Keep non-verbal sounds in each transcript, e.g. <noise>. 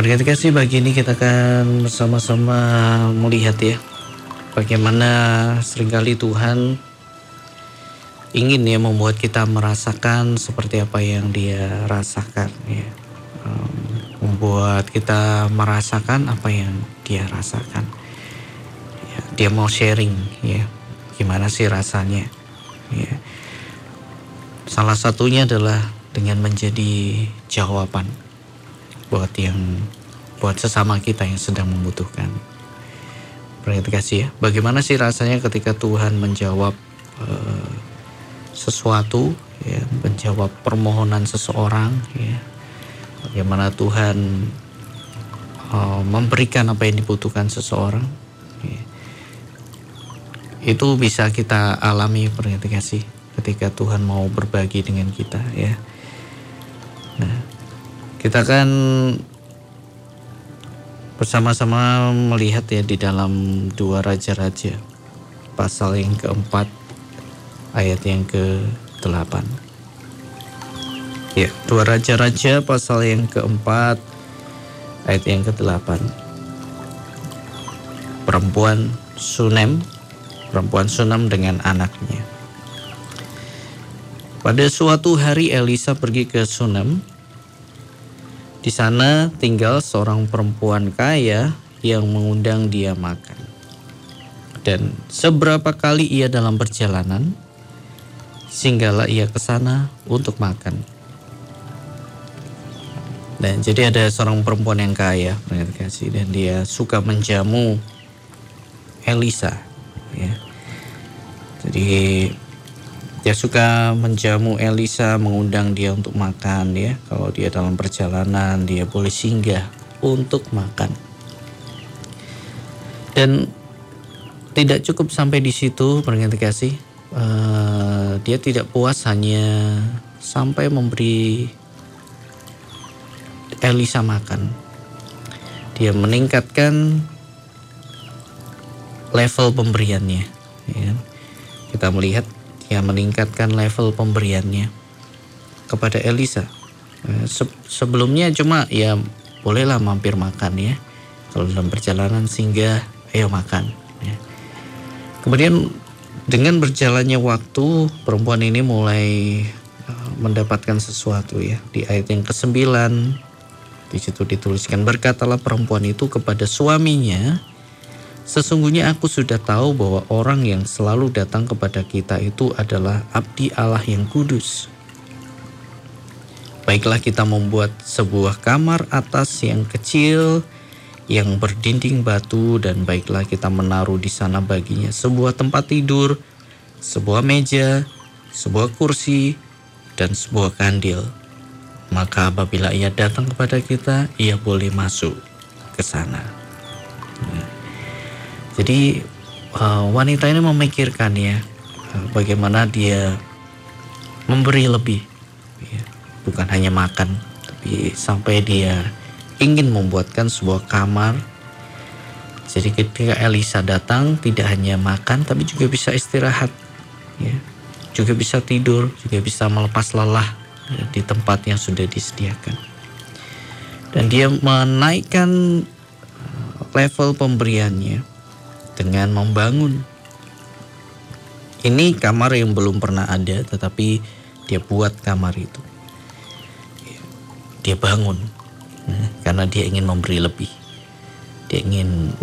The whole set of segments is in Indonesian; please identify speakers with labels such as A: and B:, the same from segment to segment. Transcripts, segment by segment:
A: Berkat kasih pagi ini kita akan bersama-sama melihat ya bagaimana sering kali Tuhan ingin ya membuat kita merasakan seperti apa yang dia rasakan ya. Membuat kita merasakan apa yang dia rasakan. Ya, dia mau sharing ya. Gimana sih rasanya? Ya. Salah satunya adalah dengan menjadi jawaban buat yang buat sesama kita yang sedang membutuhkan. Berarti kasih ya. Bagaimana sih rasanya ketika Tuhan menjawab uh, sesuatu, ya, menjawab permohonan seseorang, ya. Bagaimana Tuhan uh, memberikan apa yang dibutuhkan seseorang, ya. itu bisa kita alami berarti kasih ketika Tuhan mau berbagi dengan kita, ya. Nah, kita kan bersama-sama melihat ya di dalam dua raja-raja pasal yang keempat ayat yang ke-8. Ya, dua raja-raja pasal yang keempat ayat yang ke-8. Perempuan Sunem, perempuan Sunem dengan anaknya. Pada suatu hari Elisa pergi ke Sunem di sana tinggal seorang perempuan kaya yang mengundang dia makan. Dan seberapa kali ia dalam perjalanan, singgahlah ia ke sana untuk makan. Dan jadi ada seorang perempuan yang kaya, kasih, dan dia suka menjamu Elisa. Ya. Jadi dia suka menjamu Elisa, mengundang dia untuk makan ya. Kalau dia dalam perjalanan, dia boleh singgah untuk makan. Dan tidak cukup sampai di situ, berganti kasih. Uh, dia tidak puas hanya sampai memberi Elisa makan. Dia meningkatkan level pemberiannya. Ya. Kita melihat ya meningkatkan level pemberiannya kepada Elisa. Eh, se sebelumnya cuma ya bolehlah mampir makan ya. Kalau dalam perjalanan singgah, ayo makan. Ya. Kemudian dengan berjalannya waktu, perempuan ini mulai eh, mendapatkan sesuatu ya. Di ayat yang ke-9 di situ dituliskan berkatalah perempuan itu kepada suaminya, Sesungguhnya aku sudah tahu bahwa orang yang selalu datang kepada kita itu adalah abdi Allah yang kudus. Baiklah kita membuat sebuah kamar atas yang kecil yang berdinding batu dan baiklah kita menaruh di sana baginya sebuah tempat tidur, sebuah meja, sebuah kursi, dan sebuah kandil. Maka apabila ia datang kepada kita, ia boleh masuk ke sana. Jadi uh, wanita ini memikirkan ya uh, bagaimana dia memberi lebih, ya. bukan hanya makan, tapi sampai dia ingin membuatkan sebuah kamar. Jadi ketika Elisa datang tidak hanya makan tapi juga bisa istirahat, ya. juga bisa tidur, juga bisa melepas lelah ya, di tempat yang sudah disediakan. Dan dia menaikkan uh, level pemberiannya dengan membangun. Ini kamar yang belum pernah ada, tetapi dia buat kamar itu. Dia bangun nah, karena dia ingin memberi lebih. Dia ingin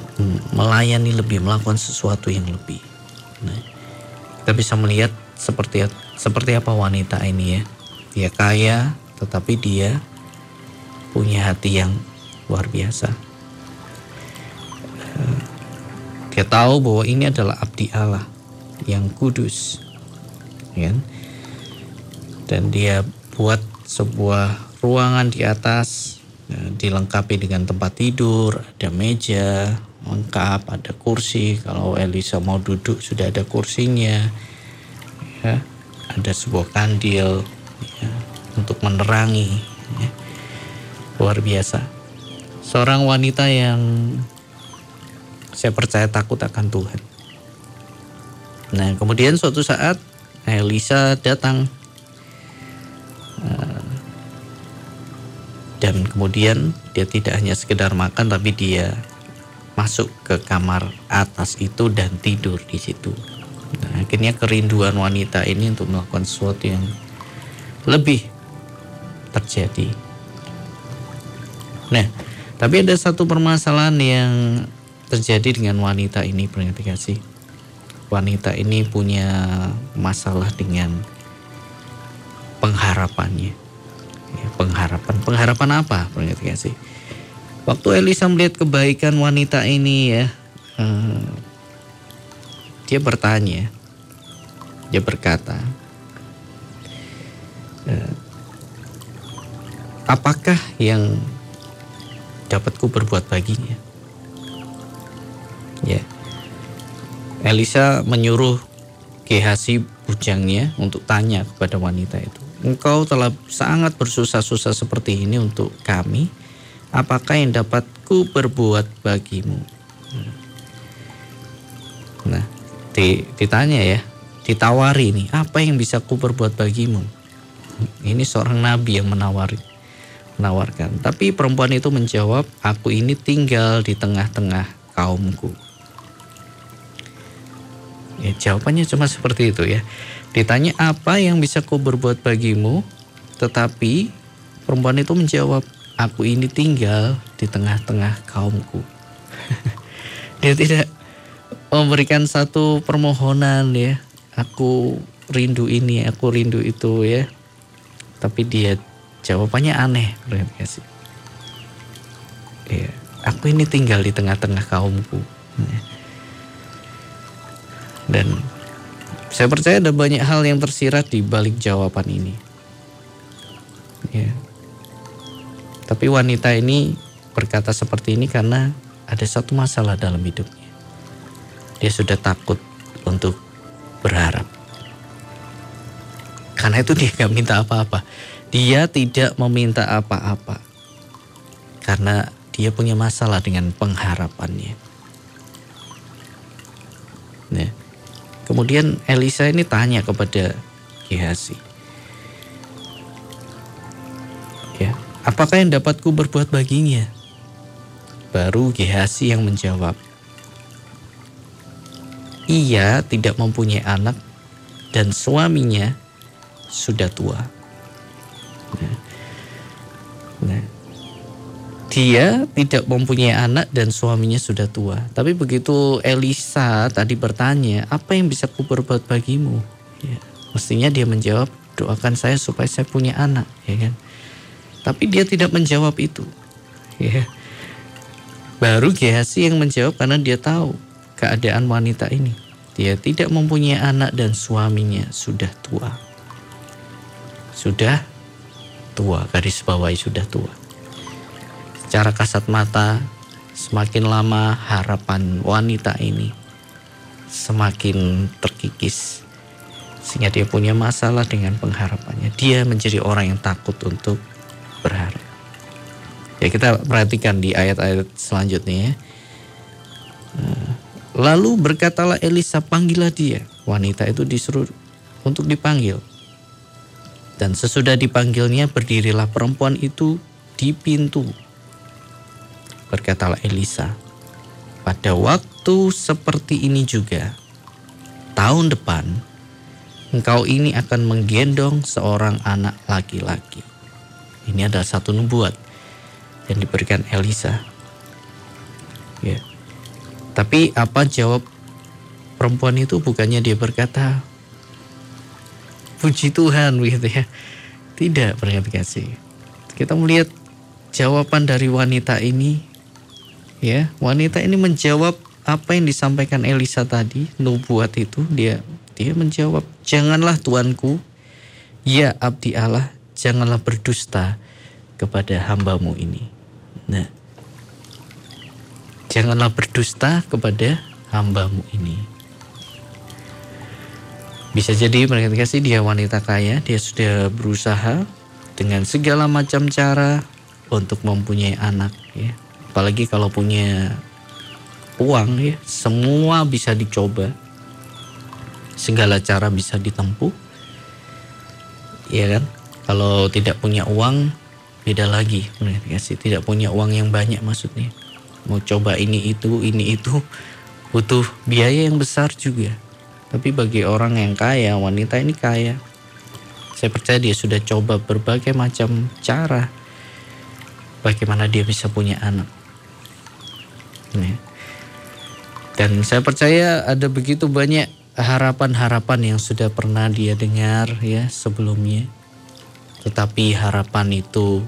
A: melayani lebih, melakukan sesuatu yang lebih. Nah, kita bisa melihat seperti seperti apa wanita ini ya. Dia kaya, tetapi dia punya hati yang luar biasa Dia tahu bahwa ini adalah abdi Allah yang kudus. Ya. Dan dia buat sebuah ruangan di atas ya, dilengkapi dengan tempat tidur, ada meja lengkap, ada kursi. Kalau Elisa mau duduk sudah ada kursinya. Ya, ada sebuah kandil ya, untuk menerangi. Ya. Luar biasa. Seorang wanita yang saya percaya takut akan Tuhan. Nah, kemudian suatu saat Elisa datang uh, dan kemudian dia tidak hanya sekedar makan tapi dia masuk ke kamar atas itu dan tidur di situ. Nah, akhirnya kerinduan wanita ini untuk melakukan sesuatu yang lebih terjadi. Nah, tapi ada satu permasalahan yang terjadi dengan wanita ini, kasih. Wanita ini punya masalah dengan pengharapannya. Ya, pengharapan, pengharapan apa? Kasih Waktu Elisa melihat kebaikan wanita ini ya, hmm, dia bertanya, dia berkata, eh, apakah yang dapatku berbuat baginya? Ya, Elisa menyuruh Gehasi bujangnya untuk tanya kepada wanita itu, engkau telah sangat bersusah-susah seperti ini untuk kami apakah yang dapat ku berbuat bagimu? Hmm. Nah, ditanya ya, ditawari nih, apa yang bisa ku berbuat bagimu? Ini seorang nabi yang menawari, menawarkan. Tapi perempuan itu menjawab, aku ini tinggal di tengah-tengah kaumku. Ya, jawabannya cuma seperti itu ya. Ditanya apa yang bisa ku berbuat bagimu, tetapi perempuan itu menjawab, aku ini tinggal di tengah-tengah kaumku. <laughs> Dia tidak memberikan satu permohonan ya. Aku rindu ini, aku rindu itu ya. Tapi dia jawabannya aneh. Ya, aku ini tinggal di tengah-tengah kaumku. Dan saya percaya ada banyak hal yang tersirat di balik jawaban ini. Ya, tapi wanita ini berkata seperti ini karena ada satu masalah dalam hidupnya. Dia sudah takut untuk berharap. Karena itu dia gak minta apa-apa. Dia tidak meminta apa-apa. Karena dia punya masalah dengan pengharapannya. Nah, kemudian Elisa ini tanya kepada Gehazi. Apakah yang dapatku berbuat baginya? Baru Gehasi yang menjawab, Ia tidak mempunyai anak dan suaminya sudah tua. Dia tidak mempunyai anak dan suaminya sudah tua. Tapi begitu Elisa tadi bertanya, apa yang bisa ku berbuat bagimu? Ya, mestinya dia menjawab, doakan saya supaya saya punya anak, ya kan? Tapi dia tidak menjawab itu. Ya. Baru Gehazi yang menjawab karena dia tahu keadaan wanita ini. Dia tidak mempunyai anak dan suaminya sudah tua. Sudah tua, garis bawahi sudah tua. Secara kasat mata, semakin lama harapan wanita ini semakin terkikis. Sehingga dia punya masalah dengan pengharapannya. Dia menjadi orang yang takut untuk berharap. Ya kita perhatikan di ayat-ayat selanjutnya ya. Nah, lalu berkatalah Elisa panggillah dia. Wanita itu disuruh untuk dipanggil. Dan sesudah dipanggilnya berdirilah perempuan itu di pintu. Berkatalah Elisa, pada waktu seperti ini juga, tahun depan, engkau ini akan menggendong seorang anak laki-laki. Ini adalah satu nubuat yang diberikan Elisa. Ya. Tapi apa jawab perempuan itu bukannya dia berkata puji Tuhan begitu ya. Tidak kasih. Kita melihat jawaban dari wanita ini ya, wanita ini menjawab apa yang disampaikan Elisa tadi, nubuat itu dia dia menjawab, "Janganlah tuanku, ya abdi Allah, janganlah berdusta kepada hambamu ini. Nah, janganlah berdusta kepada hambamu ini. Bisa jadi mereka kasih dia wanita kaya, dia sudah berusaha dengan segala macam cara untuk mempunyai anak ya. Apalagi kalau punya uang ya, semua bisa dicoba. Segala cara bisa ditempuh. Ya kan? Kalau tidak punya uang, beda lagi kasih tidak punya uang yang banyak maksudnya mau coba ini itu ini itu butuh biaya yang besar juga tapi bagi orang yang kaya wanita ini kaya saya percaya dia sudah coba berbagai macam cara bagaimana dia bisa punya anak dan saya percaya ada begitu banyak harapan-harapan yang sudah pernah dia dengar ya sebelumnya tetapi harapan itu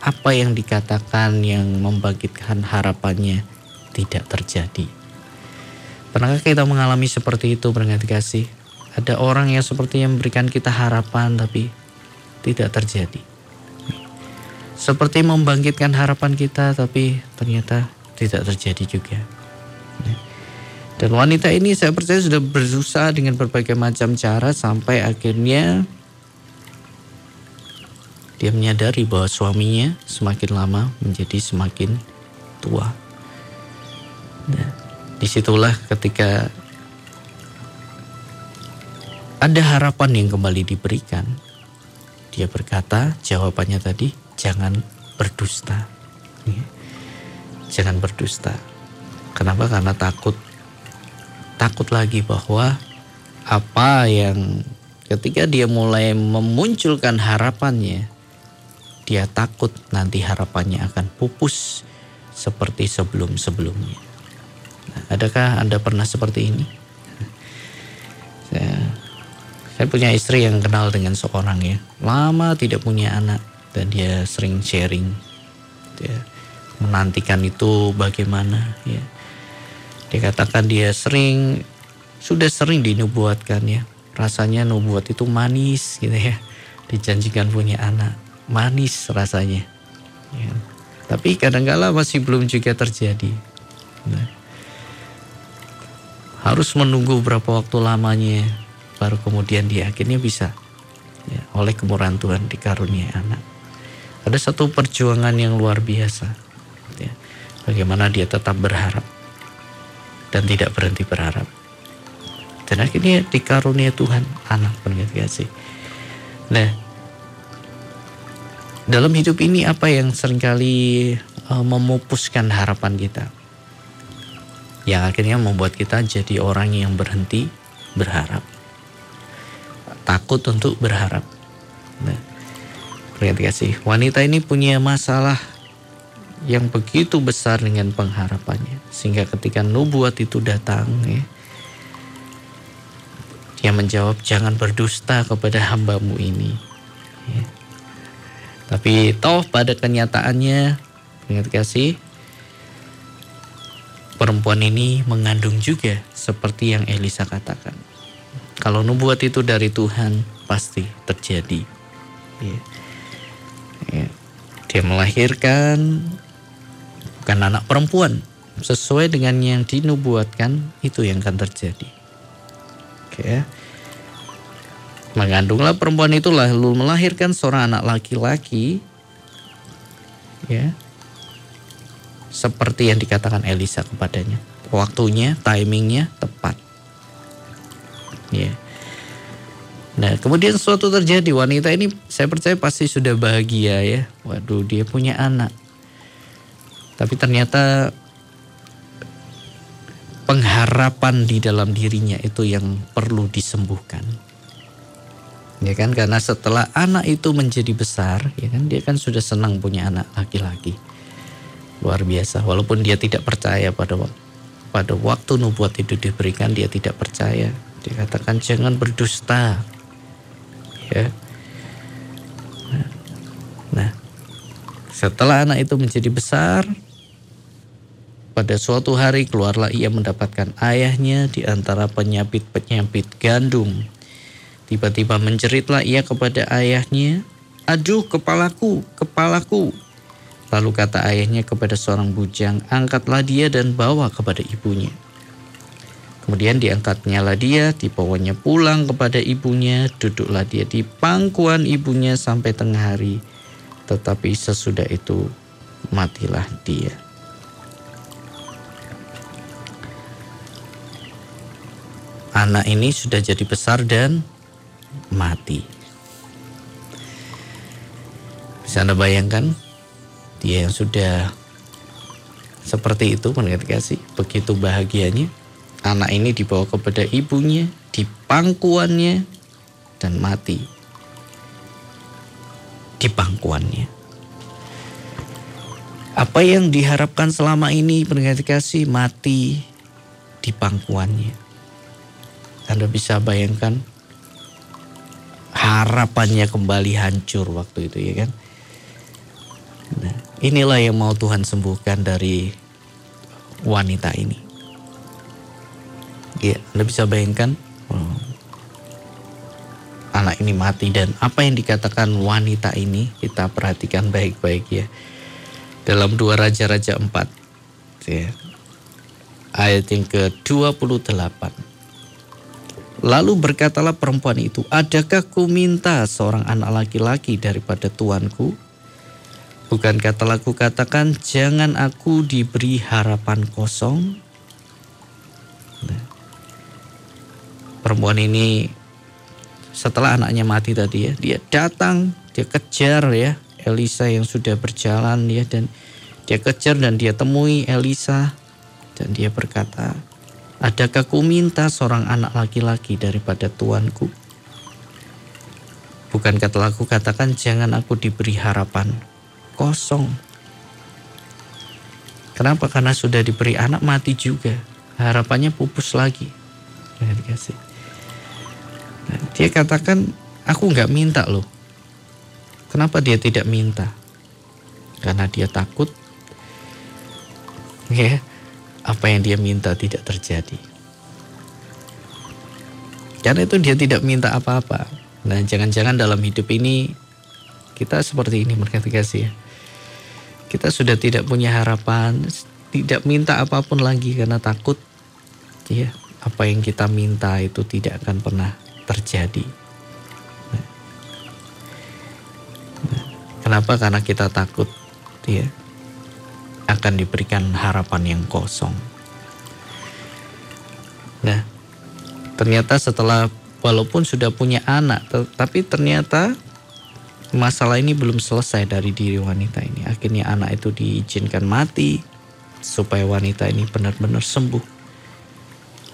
A: apa yang dikatakan yang membangkitkan harapannya tidak terjadi. Pernahkah kita mengalami seperti itu berarti kasih? Ada orang yang seperti yang memberikan kita harapan tapi tidak terjadi. Seperti membangkitkan harapan kita tapi ternyata tidak terjadi juga. Dan wanita ini saya percaya sudah berusaha dengan berbagai macam cara sampai akhirnya dia menyadari bahwa suaminya semakin lama menjadi semakin tua. Nah, di situlah ketika ada harapan yang kembali diberikan. Dia berkata, jawabannya tadi, jangan berdusta. Jangan berdusta. Kenapa? Karena takut takut lagi bahwa apa yang ketika dia mulai memunculkan harapannya, dia takut nanti harapannya akan pupus seperti sebelum-sebelumnya. Nah, adakah Anda pernah seperti ini? Saya, saya punya istri yang kenal dengan seorang ya, lama tidak punya anak dan dia sering sharing. Dia menantikan itu bagaimana ya Dikatakan dia sering sudah sering dinubuatkan ya. Rasanya nubuat itu manis gitu ya. Dijanjikan punya anak, manis rasanya. Ya. Tapi kadang-kala masih belum juga terjadi. Nah, harus menunggu berapa waktu lamanya baru kemudian dia akhirnya bisa ya, oleh kemurahan Tuhan dikaruniai anak. Ada satu perjuangan yang luar biasa. Bagaimana dia tetap berharap dan tidak berhenti berharap. Dan akhirnya dikarunia Tuhan anak kasih. Nah, dalam hidup ini apa yang sering kali uh, memupuskan harapan kita? Yang akhirnya membuat kita jadi orang yang berhenti berharap. Takut untuk berharap. Nah, kasih. Wanita ini punya masalah yang begitu besar dengan pengharapannya sehingga ketika nubuat itu datang ya dia menjawab jangan berdusta kepada hambamu ini ya. tapi toh pada kenyataannya ingat kasih perempuan ini mengandung juga seperti yang Elisa katakan kalau nubuat itu dari Tuhan pasti terjadi ya. Ya. dia melahirkan bukan anak perempuan. Sesuai dengan yang dinubuatkan itu yang akan terjadi. Oke. Mengandunglah perempuan itu lalu melahirkan seorang anak laki-laki. Ya. Seperti yang dikatakan Elisa kepadanya. Waktunya, timingnya tepat. Ya. Nah, kemudian sesuatu terjadi. Wanita ini saya percaya pasti sudah bahagia ya. Waduh, dia punya anak. Tapi ternyata pengharapan di dalam dirinya itu yang perlu disembuhkan. Ya kan karena setelah anak itu menjadi besar, ya kan dia kan sudah senang punya anak laki-laki. Luar biasa walaupun dia tidak percaya pada pada waktu nubuat itu diberikan dia tidak percaya. Dikatakan jangan berdusta. Ya. Nah, setelah anak itu menjadi besar, pada suatu hari keluarlah ia mendapatkan ayahnya di antara penyapit-penyapit gandum. Tiba-tiba menjeritlah ia kepada ayahnya, Aduh kepalaku, kepalaku. Lalu kata ayahnya kepada seorang bujang, angkatlah dia dan bawa kepada ibunya. Kemudian diangkatnya lah dia, dibawanya pulang kepada ibunya, duduklah dia di pangkuan ibunya sampai tengah hari. Tetapi sesudah itu matilah dia. anak ini sudah jadi besar dan mati. Bisa Anda bayangkan dia yang sudah seperti itu menurut kasih begitu bahagianya anak ini dibawa kepada ibunya di pangkuannya dan mati di pangkuannya. Apa yang diharapkan selama ini pendengar kasih mati di pangkuannya. Anda bisa bayangkan harapannya kembali hancur waktu itu ya kan. Nah, inilah yang mau Tuhan sembuhkan dari wanita ini. Ya, Anda bisa bayangkan anak ini mati dan apa yang dikatakan wanita ini kita perhatikan baik-baik ya dalam dua Raja-Raja 4 ya. ayat yang ke-28 Lalu berkatalah perempuan itu, adakah ku minta seorang anak laki-laki daripada tuanku? Bukankah telah ku katakan, jangan aku diberi harapan kosong? Nah, perempuan ini setelah anaknya mati tadi ya, dia datang, dia kejar ya, Elisa yang sudah berjalan ya dan dia kejar dan dia temui Elisa dan dia berkata, "Adakah ku minta seorang anak laki-laki daripada tuanku?" Bukankah telah aku katakan jangan aku diberi harapan kosong. Kenapa? Karena sudah diberi anak mati juga. Harapannya pupus lagi. Dia katakan, aku nggak minta loh. Kenapa dia tidak minta? Karena dia takut ya apa yang dia minta tidak terjadi. Karena itu dia tidak minta apa-apa. Nah, jangan-jangan dalam hidup ini kita seperti ini mereka kasih ya. Kita sudah tidak punya harapan, tidak minta apa pun lagi karena takut ya apa yang kita minta itu tidak akan pernah terjadi. Kenapa? Karena kita takut ya akan diberikan harapan yang kosong. Nah, ternyata setelah walaupun sudah punya anak, tapi ternyata masalah ini belum selesai dari diri wanita ini. Akhirnya anak itu diizinkan mati supaya wanita ini benar-benar sembuh.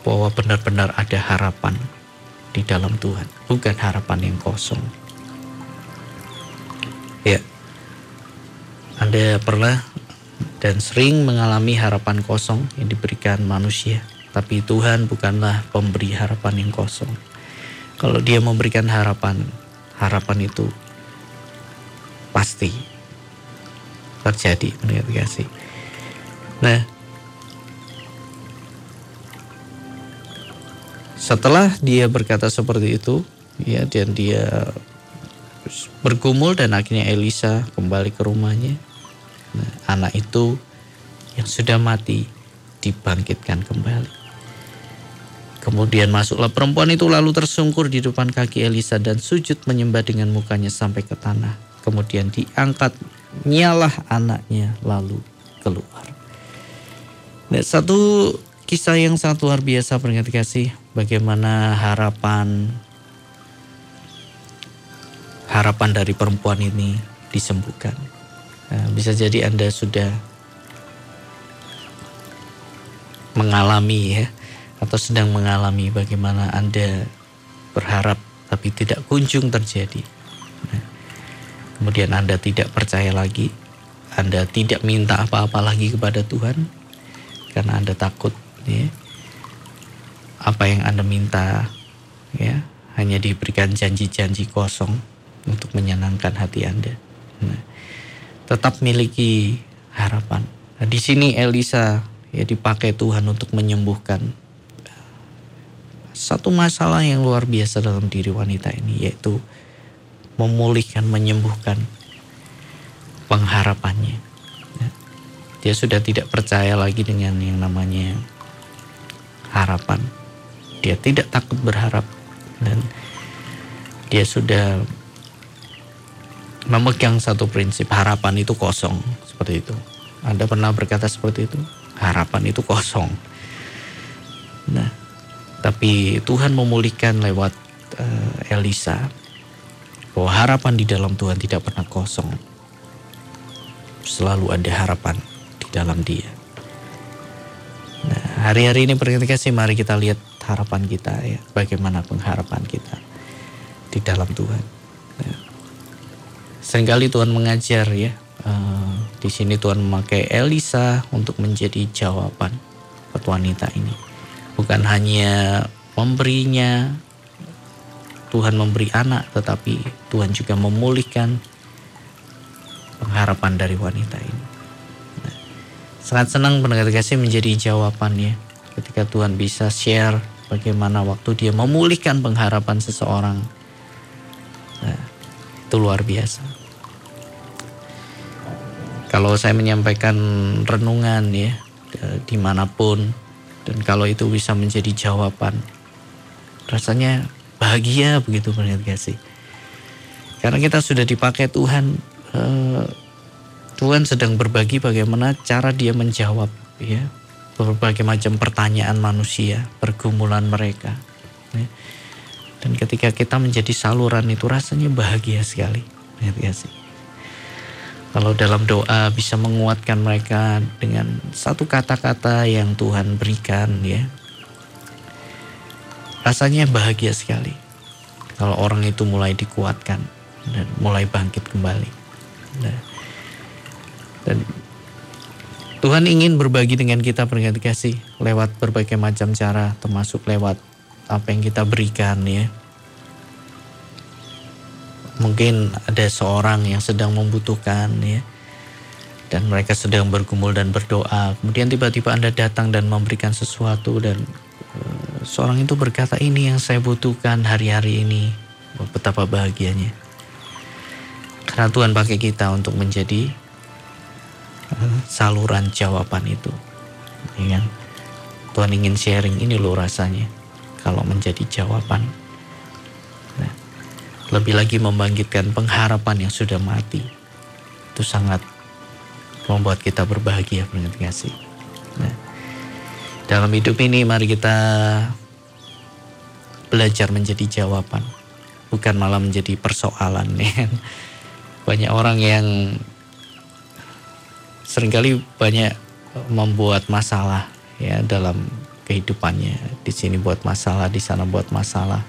A: Bahwa benar-benar ada harapan di dalam Tuhan, bukan harapan yang kosong. Ya, Anda pernah dan sering mengalami harapan kosong yang diberikan manusia, tapi Tuhan bukanlah pemberi harapan yang kosong. Kalau Dia memberikan harapan, harapan itu pasti terjadi, kasih. Nah, setelah dia berkata seperti itu, ya dan dia bergumul dan akhirnya Elisa kembali ke rumahnya. Nah, anak itu yang sudah mati dibangkitkan kembali. Kemudian masuklah perempuan itu lalu tersungkur di depan kaki Elisa dan sujud menyembah dengan mukanya sampai ke tanah. Kemudian diangkat nyalah anaknya lalu keluar. Nah, satu kisah yang sangat luar biasa peringat kasih bagaimana harapan harapan dari perempuan ini disembuhkan. Nah, bisa jadi Anda sudah mengalami ya atau sedang mengalami bagaimana Anda berharap tapi tidak kunjung terjadi. Nah, kemudian Anda tidak percaya lagi, Anda tidak minta apa-apa lagi kepada Tuhan karena Anda takut ya. Apa yang Anda minta ya hanya diberikan janji-janji kosong untuk menyenangkan hati Anda. Nah, tetap miliki harapan. Nah, di sini Elisa ya dipakai Tuhan untuk menyembuhkan satu masalah yang luar biasa dalam diri wanita ini yaitu memulihkan, menyembuhkan pengharapannya. Ya, dia sudah tidak percaya lagi dengan yang namanya harapan. Dia tidak takut berharap dan dia sudah memegang satu prinsip harapan itu kosong seperti itu. Anda pernah berkata seperti itu? Harapan itu kosong. Nah, tapi Tuhan memulihkan lewat uh, Elisa bahwa harapan di dalam Tuhan tidak pernah kosong. selalu ada harapan di dalam dia. Nah, hari-hari ini kasih mari kita lihat harapan kita ya, bagaimana pengharapan kita di dalam Tuhan. Ya. Seringkali Tuhan mengajar ya, uh, di sini Tuhan memakai Elisa untuk menjadi jawaban buat wanita ini. Bukan hanya memberinya Tuhan memberi anak, tetapi Tuhan juga memulihkan pengharapan dari wanita ini. Nah, sangat senang pendengar kasih menjadi jawabannya ketika Tuhan bisa share bagaimana waktu dia memulihkan pengharapan seseorang. Nah, itu luar biasa. Kalau saya menyampaikan renungan ya di mana pun dan kalau itu bisa menjadi jawaban rasanya bahagia begitu melihat kasih. Karena kita sudah dipakai Tuhan, uh, Tuhan sedang berbagi bagaimana cara dia menjawab ya berbagai macam pertanyaan manusia, pergumulan mereka. Ya. Dan ketika kita menjadi saluran itu rasanya bahagia sekali, kasih. Kalau dalam doa bisa menguatkan mereka dengan satu kata-kata yang Tuhan berikan ya, Rasanya bahagia sekali kalau orang itu mulai dikuatkan dan mulai bangkit kembali. Nah, dan Tuhan ingin berbagi dengan kita berkat lewat berbagai macam cara, termasuk lewat apa yang kita berikan ya. Mungkin ada seorang yang sedang membutuhkan ya, dan mereka sedang bergumul dan berdoa. Kemudian tiba-tiba Anda datang dan memberikan sesuatu dan seorang itu berkata ini yang saya butuhkan hari-hari ini. Betapa bahagianya. Karena Tuhan pakai kita untuk menjadi eh, saluran jawaban itu. Ya kan? Tuhan ingin sharing ini loh rasanya. Kalau menjadi jawaban. Nah, lebih lagi membangkitkan pengharapan yang sudah mati. Itu sangat membuat kita berbahagia mengerti kasih. Nah, dalam hidup ini mari kita belajar menjadi jawaban, bukan malah menjadi persoalan. <laughs> Ya. Banyak orang yang sering kali banyak membuat masalah ya dalam kehidupannya. Di sini buat masalah, di sana buat masalah.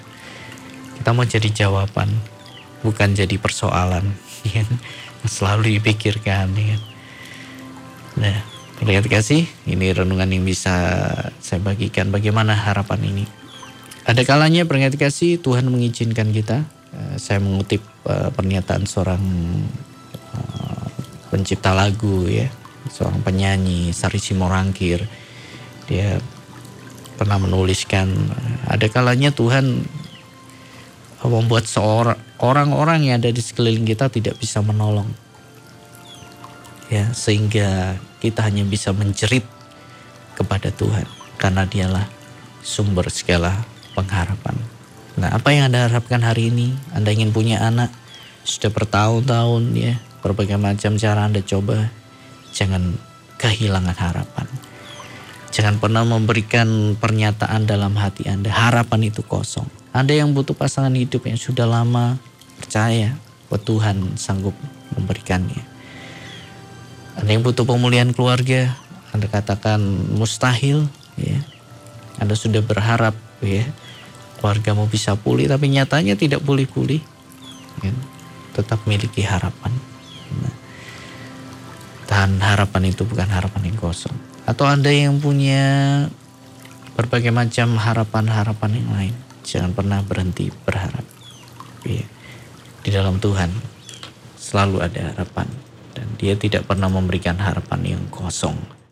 A: Kita mau jadi jawaban, bukan jadi persoalan. <laughs> Ya. Selalu dipikirkan. Ya. Nah, Lihat kasih, ini renungan yang bisa saya bagikan bagaimana harapan ini. Ada kalanya peringat kasih Tuhan mengizinkan kita. Eh, saya mengutip eh, pernyataan seorang pencipta lagu ya, seorang penyanyi Sari Simorangkir. Dia pernah menuliskan ada kalanya Tuhan membuat seorang orang-orang yang ada di sekeliling kita tidak bisa menolong ya sehingga kita hanya bisa menjerit kepada Tuhan karena dialah sumber segala pengharapan. Nah, apa yang Anda harapkan hari ini? Anda ingin punya anak sudah bertahun-tahun ya, berbagai macam cara Anda coba. Jangan kehilangan harapan. Jangan pernah memberikan pernyataan dalam hati Anda, harapan itu kosong. Anda yang butuh pasangan hidup yang sudah lama, percaya bahwa Tuhan sanggup memberikannya. Ada yang butuh pemulihan keluarga, Anda katakan mustahil, ya. Anda sudah berharap, ya, keluargamu bisa pulih, tapi nyatanya tidak pulih-pulih. Ya. Tetap miliki harapan. Harapan itu bukan harapan yang kosong. Atau Anda yang punya berbagai macam harapan-harapan yang lain, jangan pernah berhenti berharap. Ya. Di dalam Tuhan selalu ada harapan dan dia tidak pernah memberikan harapan yang kosong.